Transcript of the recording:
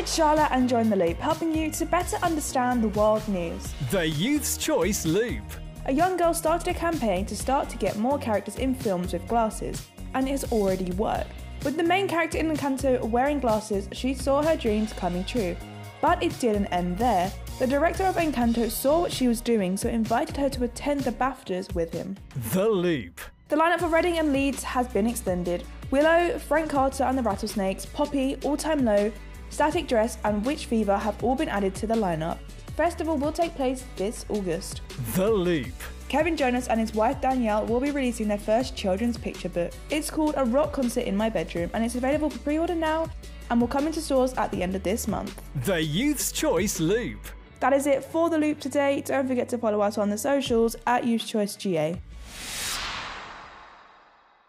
it's Charlotte and Join the Loop, helping you to better understand the world news. The Youth's Choice Loop. A young girl started a campaign to start to get more characters in films with glasses, and it has already worked. With the main character in Encanto wearing glasses, she saw her dreams coming true. But it didn't end there. The director of Encanto saw what she was doing, so invited her to attend the BAFTAs with him. The Loop. The lineup for Reading and Leeds has been extended. Willow, Frank Carter and the Rattlesnakes, Poppy, All Time Low, Static Dress, and Witch Fever have all been added to the lineup. Festival will take place this August. The Loop. Kevin Jonas and his wife Danielle will be releasing their first children's picture book. It's called A Rock Concert in My Bedroom and it's available for pre order now and will come into stores at the end of this month. The Youth's Choice Loop. That is it for The Loop today. Don't forget to follow us on the socials at Youth Choice GA.